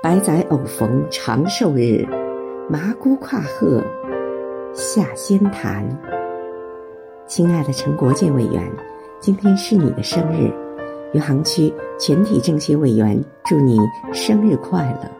百载偶逢长寿日麻姑跨鹤下仙坛。亲爱的陈国建委员今天是你的生日余杭区全体政协委员祝你生日快乐。